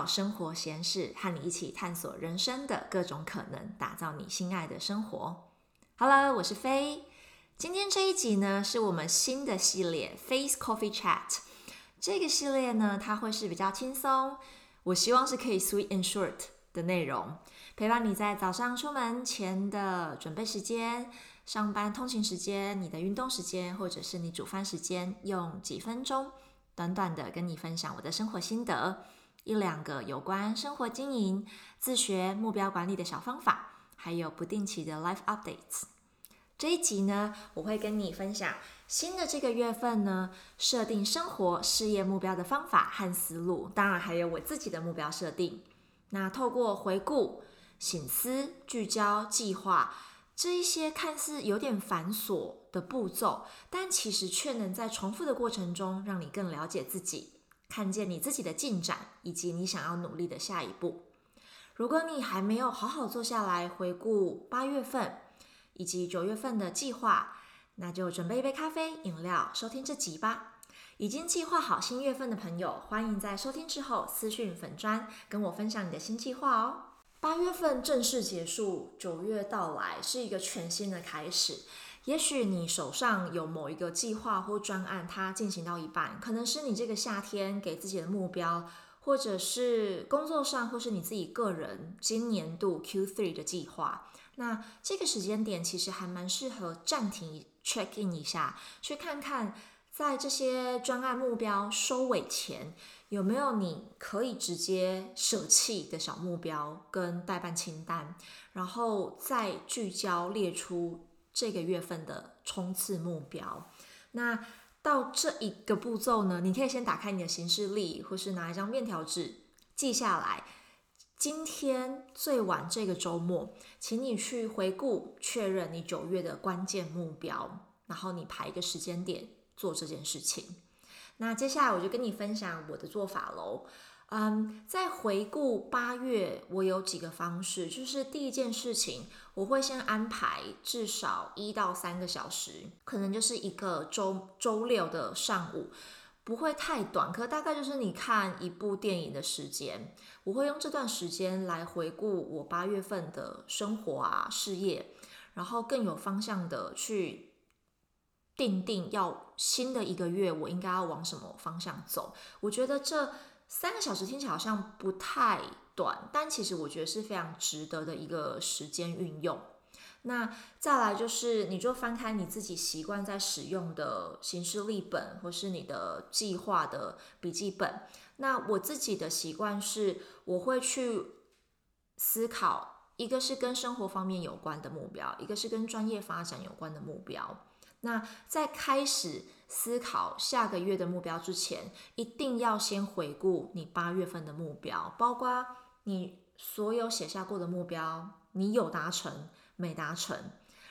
好生活闲事，和你一起探索人生的各种可能，打造你心爱的生活。Hello，我是飞。今天这一集呢，是我们新的系列 Face Coffee Chat。这个系列呢，它会是比较轻松，我希望是可以 sweet and short 的内容，陪伴你在早上出门前的准备时间、上班通勤时间、你的运动时间，或者是你煮饭时间，用几分钟。短短的跟你分享我的生活心得，一两个有关生活经营、自学、目标管理的小方法，还有不定期的 life updates。这一集呢，我会跟你分享新的这个月份呢，设定生活事业目标的方法和思路，当然还有我自己的目标设定。那透过回顾、醒思、聚焦、计划。这一些看似有点繁琐的步骤，但其实却能在重复的过程中，让你更了解自己，看见你自己的进展，以及你想要努力的下一步。如果你还没有好好坐下来回顾八月份以及九月份的计划，那就准备一杯咖啡、饮料，收听这集吧。已经计划好新月份的朋友，欢迎在收听之后私讯粉砖，跟我分享你的新计划哦。八月份正式结束，九月到来是一个全新的开始。也许你手上有某一个计划或专案，它进行到一半，可能是你这个夏天给自己的目标，或者是工作上，或是你自己个人今年度 Q3 的计划。那这个时间点其实还蛮适合暂停 check in 一下，去看看在这些专案目标收尾前。有没有你可以直接舍弃的小目标跟代办清单，然后再聚焦列出这个月份的冲刺目标？那到这一个步骤呢，你可以先打开你的行事历，或是拿一张便条纸记下来。今天最晚这个周末，请你去回顾确认你九月的关键目标，然后你排一个时间点做这件事情。那接下来我就跟你分享我的做法喽。嗯，在回顾八月，我有几个方式，就是第一件事情，我会先安排至少一到三个小时，可能就是一个周周六的上午，不会太短，可大概就是你看一部电影的时间。我会用这段时间来回顾我八月份的生活啊、事业，然后更有方向的去。定定要新的一个月，我应该要往什么方向走？我觉得这三个小时听起来好像不太短，但其实我觉得是非常值得的一个时间运用。那再来就是，你就翻开你自己习惯在使用的行事历本，或是你的计划的笔记本。那我自己的习惯是，我会去思考，一个是跟生活方面有关的目标，一个是跟专业发展有关的目标。那在开始思考下个月的目标之前，一定要先回顾你八月份的目标，包括你所有写下过的目标，你有达成没达成？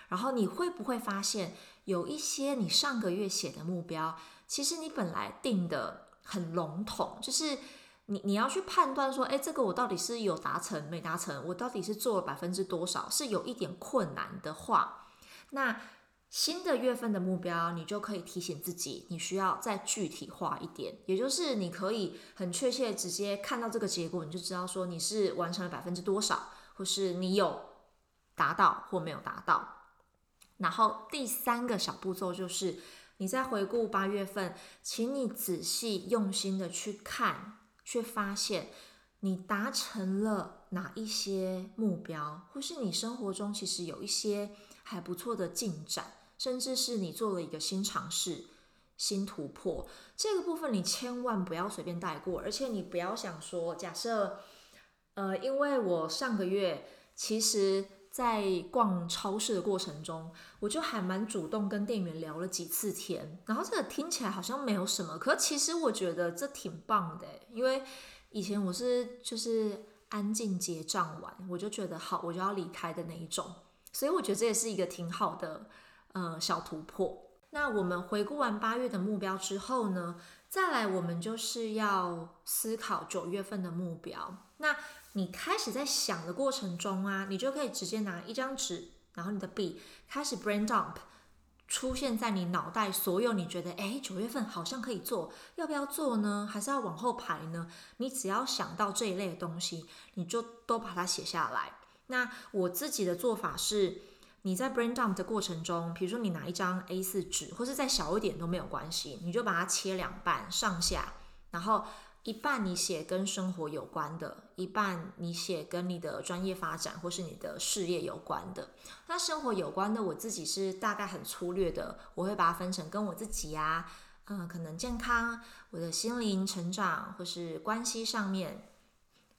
然后你会不会发现有一些你上个月写的目标，其实你本来定的很笼统，就是你你要去判断说，哎，这个我到底是有达成没达成？我到底是做了百分之多少？是有一点困难的话，那。新的月份的目标，你就可以提醒自己，你需要再具体化一点，也就是你可以很确切直接看到这个结果，你就知道说你是完成了百分之多少，或是你有达到或没有达到。然后第三个小步骤就是，你在回顾八月份，请你仔细用心的去看，去发现你达成了哪一些目标，或是你生活中其实有一些还不错的进展。甚至是你做了一个新尝试、新突破，这个部分你千万不要随便带过，而且你不要想说，假设，呃，因为我上个月其实，在逛超市的过程中，我就还蛮主动跟店员聊了几次天，然后这个听起来好像没有什么，可其实我觉得这挺棒的，因为以前我是就是安静结账完，我就觉得好，我就要离开的那一种，所以我觉得这也是一个挺好的。呃，小突破。那我们回顾完八月的目标之后呢，再来我们就是要思考九月份的目标。那你开始在想的过程中啊，你就可以直接拿一张纸，然后你的笔开始 brain dump，出现在你脑袋所有你觉得哎九月份好像可以做，要不要做呢？还是要往后排呢？你只要想到这一类的东西，你就都把它写下来。那我自己的做法是，你在 brain dump 的过程中，比如说你拿一张 A4 纸，或是再小一点都没有关系，你就把它切两半上下，然后。一半你写跟生活有关的，一半你写跟你的专业发展或是你的事业有关的。那生活有关的，我自己是大概很粗略的，我会把它分成跟我自己呀，嗯，可能健康、我的心灵成长或是关系上面，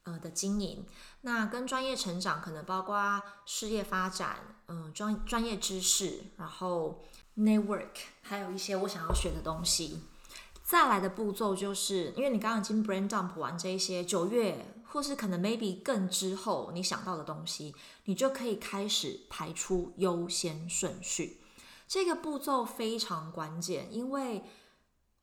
呃的经营。那跟专业成长可能包括事业发展，嗯，专专业知识，然后 network，还有一些我想要学的东西。再来的步骤就是，因为你刚刚已经 brain dump 完这一些九月，或是可能 maybe 更之后你想到的东西，你就可以开始排出优先顺序。这个步骤非常关键，因为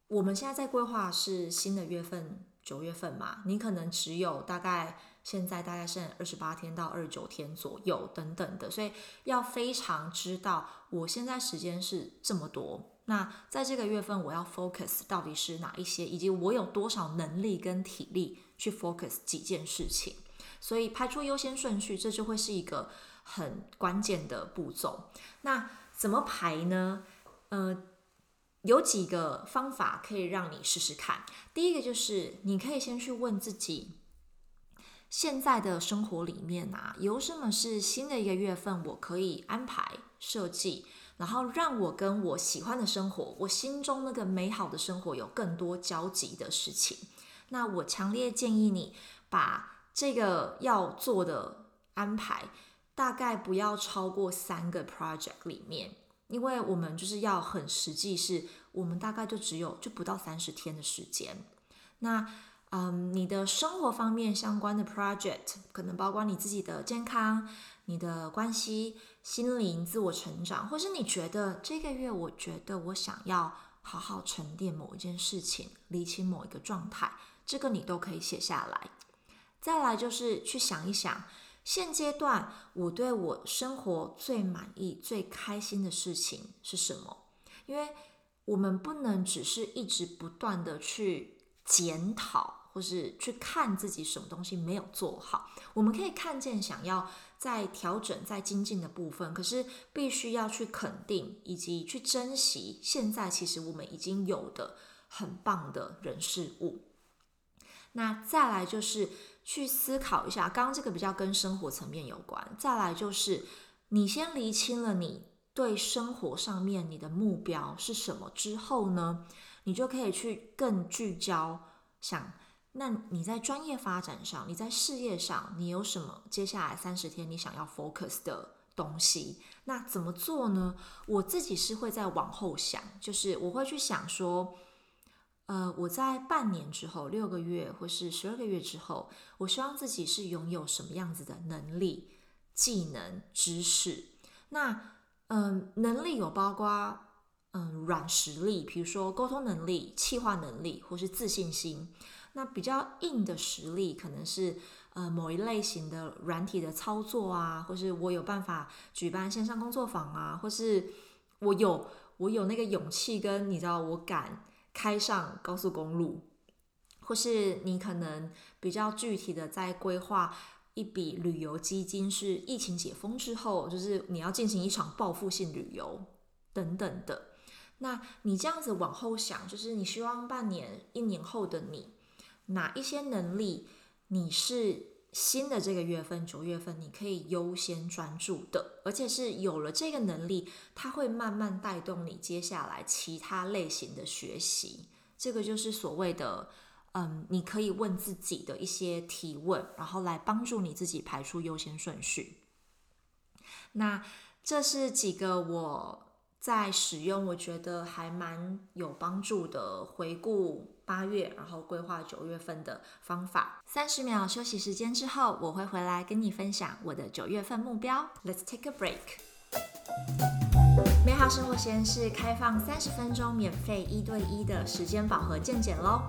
我们现在在规划是新的月份九月份嘛，你可能只有大概现在大概剩二十八天到二十九天左右等等的，所以要非常知道我现在时间是这么多。那在这个月份，我要 focus 到底是哪一些，以及我有多少能力跟体力去 focus 几件事情，所以排出优先顺序，这就会是一个很关键的步骤。那怎么排呢？呃，有几个方法可以让你试试看。第一个就是，你可以先去问自己，现在的生活里面啊，有什么是新的一个月份我可以安排设计。然后让我跟我喜欢的生活，我心中那个美好的生活有更多交集的事情。那我强烈建议你把这个要做的安排，大概不要超过三个 project 里面，因为我们就是要很实际，是我们大概就只有就不到三十天的时间。那嗯，你的生活方面相关的 project，可能包括你自己的健康。你的关系、心灵、自我成长，或是你觉得这个月，我觉得我想要好好沉淀某一件事情，理清某一个状态，这个你都可以写下来。再来就是去想一想，现阶段我对我生活最满意、最开心的事情是什么？因为我们不能只是一直不断的去检讨。或是去看自己什么东西没有做好，我们可以看见想要在调整、在精进的部分，可是必须要去肯定以及去珍惜现在其实我们已经有的很棒的人事物。那再来就是去思考一下，刚刚这个比较跟生活层面有关。再来就是你先厘清了你对生活上面你的目标是什么之后呢，你就可以去更聚焦想。那你在专业发展上，你在事业上，你有什么接下来三十天你想要 focus 的东西？那怎么做呢？我自己是会在往后想，就是我会去想说，呃，我在半年之后、六个月或是十二个月之后，我希望自己是拥有什么样子的能力、技能、知识。那嗯，能力有包括嗯软实力，比如说沟通能力、企划能力或是自信心。那比较硬的实力，可能是呃某一类型的软体的操作啊，或是我有办法举办线上工作坊啊，或是我有我有那个勇气跟你知道我敢开上高速公路，或是你可能比较具体的在规划一笔旅游基金，是疫情解封之后，就是你要进行一场报复性旅游等等的。那你这样子往后想，就是你希望半年、一年后的你。哪一些能力你是新的这个月份九月份你可以优先专注的，而且是有了这个能力，它会慢慢带动你接下来其他类型的学习。这个就是所谓的，嗯，你可以问自己的一些提问，然后来帮助你自己排出优先顺序。那这是几个我。在使用，我觉得还蛮有帮助的。回顾八月，然后规划九月份的方法。三十秒休息时间之后，我会回来跟你分享我的九月份目标。Let's take a break。美好生活实验室开放三十分钟免费一对一的时间饱和见解喽，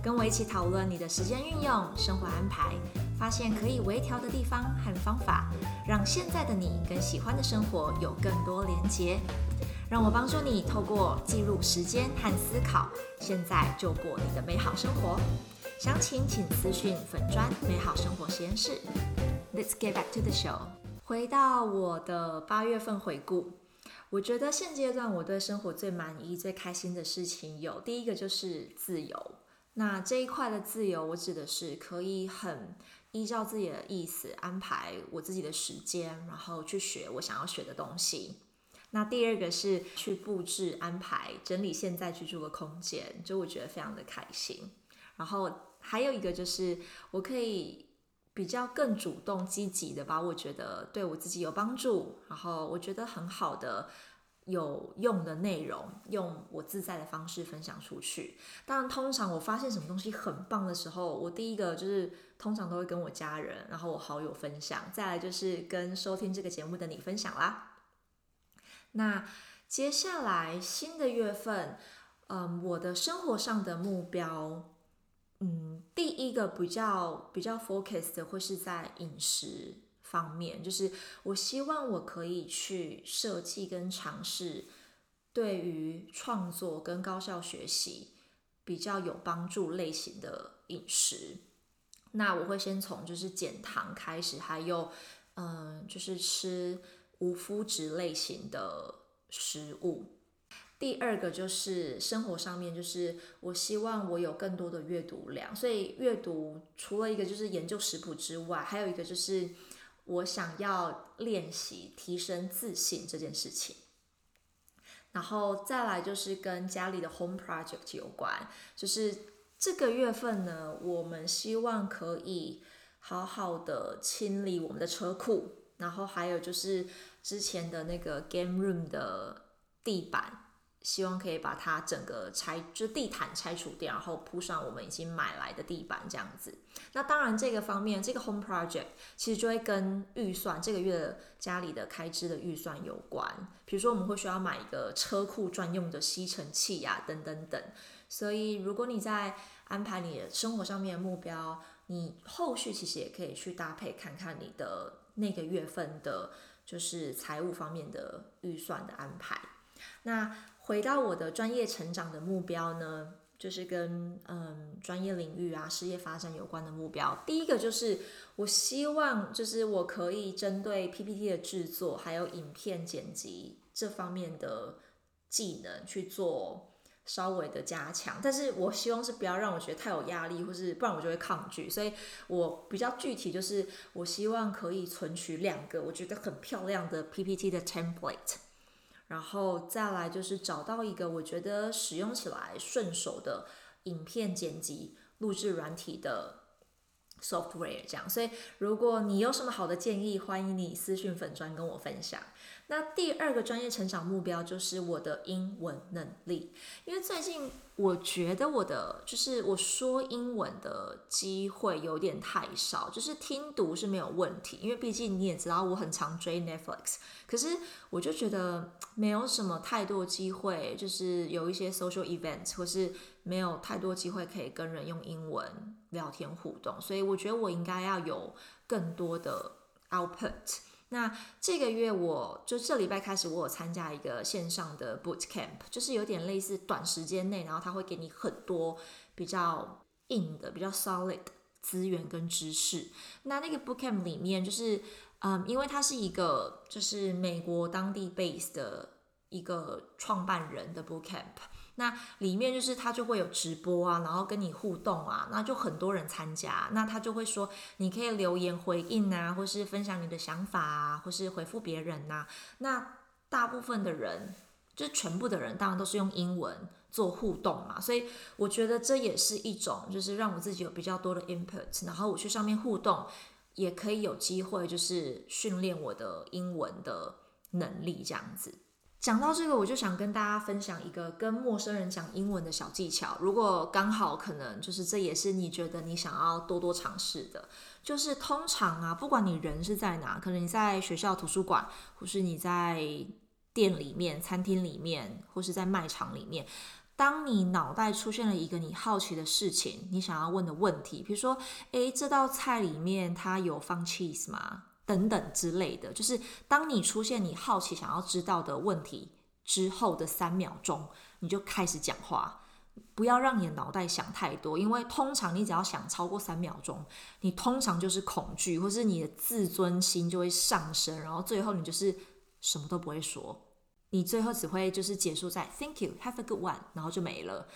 跟我一起讨论你的时间运用、生活安排，发现可以微调的地方和方法，让现在的你跟喜欢的生活有更多连结。让我帮助你透过记录时间和思考，现在就过你的美好生活。详情请私讯粉砖美好生活实验室。Let's get back to the show。回到我的八月份回顾，我觉得现阶段我对生活最满意、最开心的事情有第一个就是自由。那这一块的自由，我指的是可以很依照自己的意思安排我自己的时间，然后去学我想要学的东西。那第二个是去布置、安排、整理现在居住的空间，就我觉得非常的开心。然后还有一个就是我可以比较更主动、积极的把我觉得对我自己有帮助，然后我觉得很好的。有用的内容，用我自在的方式分享出去。当然，通常我发现什么东西很棒的时候，我第一个就是通常都会跟我家人，然后我好友分享，再来就是跟收听这个节目的你分享啦。那接下来新的月份，嗯，我的生活上的目标，嗯，第一个比较比较 focus 的会是在饮食。方面就是我希望我可以去设计跟尝试对于创作跟高效学习比较有帮助类型的饮食。那我会先从就是减糖开始，还有嗯就是吃无麸质类型的食物。第二个就是生活上面，就是我希望我有更多的阅读量。所以阅读除了一个就是研究食谱之外，还有一个就是。我想要练习提升自信这件事情，然后再来就是跟家里的 home project 有关，就是这个月份呢，我们希望可以好好的清理我们的车库，然后还有就是之前的那个 game room 的地板。希望可以把它整个拆，就地毯拆除掉，然后铺上我们已经买来的地板这样子。那当然，这个方面，这个 home project 其实就会跟预算这个月家里的开支的预算有关。比如说，我们会需要买一个车库专用的吸尘器呀，等等等。所以，如果你在安排你的生活上面的目标，你后续其实也可以去搭配看看你的那个月份的，就是财务方面的预算的安排。那回到我的专业成长的目标呢，就是跟嗯专业领域啊、事业发展有关的目标。第一个就是我希望，就是我可以针对 PPT 的制作，还有影片剪辑这方面的技能去做稍微的加强。但是我希望是不要让我觉得太有压力，或是不然我就会抗拒。所以我比较具体就是，我希望可以存取两个我觉得很漂亮的 PPT 的 template。然后再来就是找到一个我觉得使用起来顺手的影片剪辑录制软体的 software，这样。所以如果你有什么好的建议，欢迎你私信粉专跟我分享。那第二个专业成长目标就是我的英文能力，因为最近我觉得我的就是我说英文的机会有点太少，就是听读是没有问题，因为毕竟你也知道我很常追 Netflix，可是我就觉得没有什么太多机会，就是有一些 social event 或是没有太多机会可以跟人用英文聊天互动，所以我觉得我应该要有更多的 output。那这个月我就这礼拜开始，我有参加一个线上的 boot camp，就是有点类似短时间内，然后他会给你很多比较硬的、比较 solid 资源跟知识。那那个 boot camp 里面，就是嗯，因为它是一个就是美国当地 base 的一个创办人的 boot camp。那里面就是他就会有直播啊，然后跟你互动啊，那就很多人参加。那他就会说，你可以留言回应啊，或是分享你的想法啊，或是回复别人呐。那大部分的人，就是全部的人，当然都是用英文做互动嘛。所以我觉得这也是一种，就是让我自己有比较多的 input，然后我去上面互动，也可以有机会就是训练我的英文的能力这样子。讲到这个，我就想跟大家分享一个跟陌生人讲英文的小技巧。如果刚好可能，就是这也是你觉得你想要多多尝试的，就是通常啊，不管你人是在哪，可能你在学校图书馆，或是你在店里面、餐厅里面，或是在卖场里面，当你脑袋出现了一个你好奇的事情，你想要问的问题，比如说，诶，这道菜里面它有放 cheese 吗？等等之类的，就是当你出现你好奇想要知道的问题，之后的三秒钟，你就开始讲话，不要让你的脑袋想太多，因为通常你只要想超过三秒钟，你通常就是恐惧，或是你的自尊心就会上升，然后最后你就是什么都不会说，你最后只会就是结束在 Thank you, have a good one，然后就没了。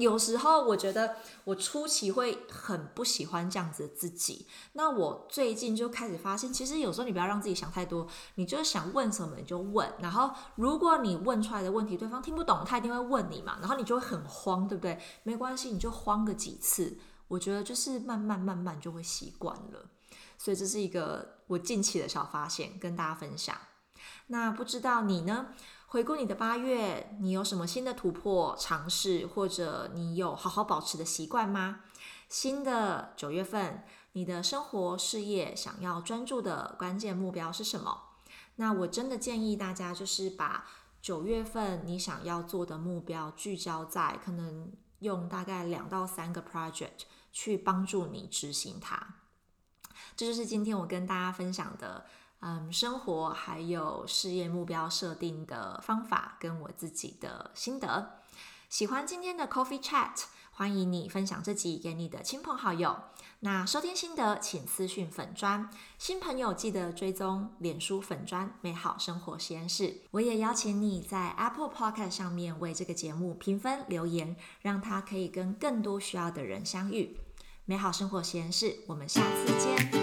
有时候我觉得我初期会很不喜欢这样子的自己，那我最近就开始发现，其实有时候你不要让自己想太多，你就是想问什么你就问，然后如果你问出来的问题对方听不懂，他一定会问你嘛，然后你就会很慌，对不对？没关系，你就慌个几次，我觉得就是慢慢慢慢就会习惯了。所以这是一个我近期的小发现，跟大家分享。那不知道你呢？回顾你的八月，你有什么新的突破尝试，或者你有好好保持的习惯吗？新的九月份，你的生活事业想要专注的关键目标是什么？那我真的建议大家，就是把九月份你想要做的目标聚焦在，可能用大概两到三个 project 去帮助你执行它。这就是今天我跟大家分享的。嗯，生活还有事业目标设定的方法，跟我自己的心得。喜欢今天的 Coffee Chat，欢迎你分享这集给你的亲朋好友。那收听心得，请私讯粉砖。新朋友记得追踪脸书粉砖美好生活实验室。我也邀请你在 Apple Podcast 上面为这个节目评分留言，让它可以跟更多需要的人相遇。美好生活实验室，我们下次见。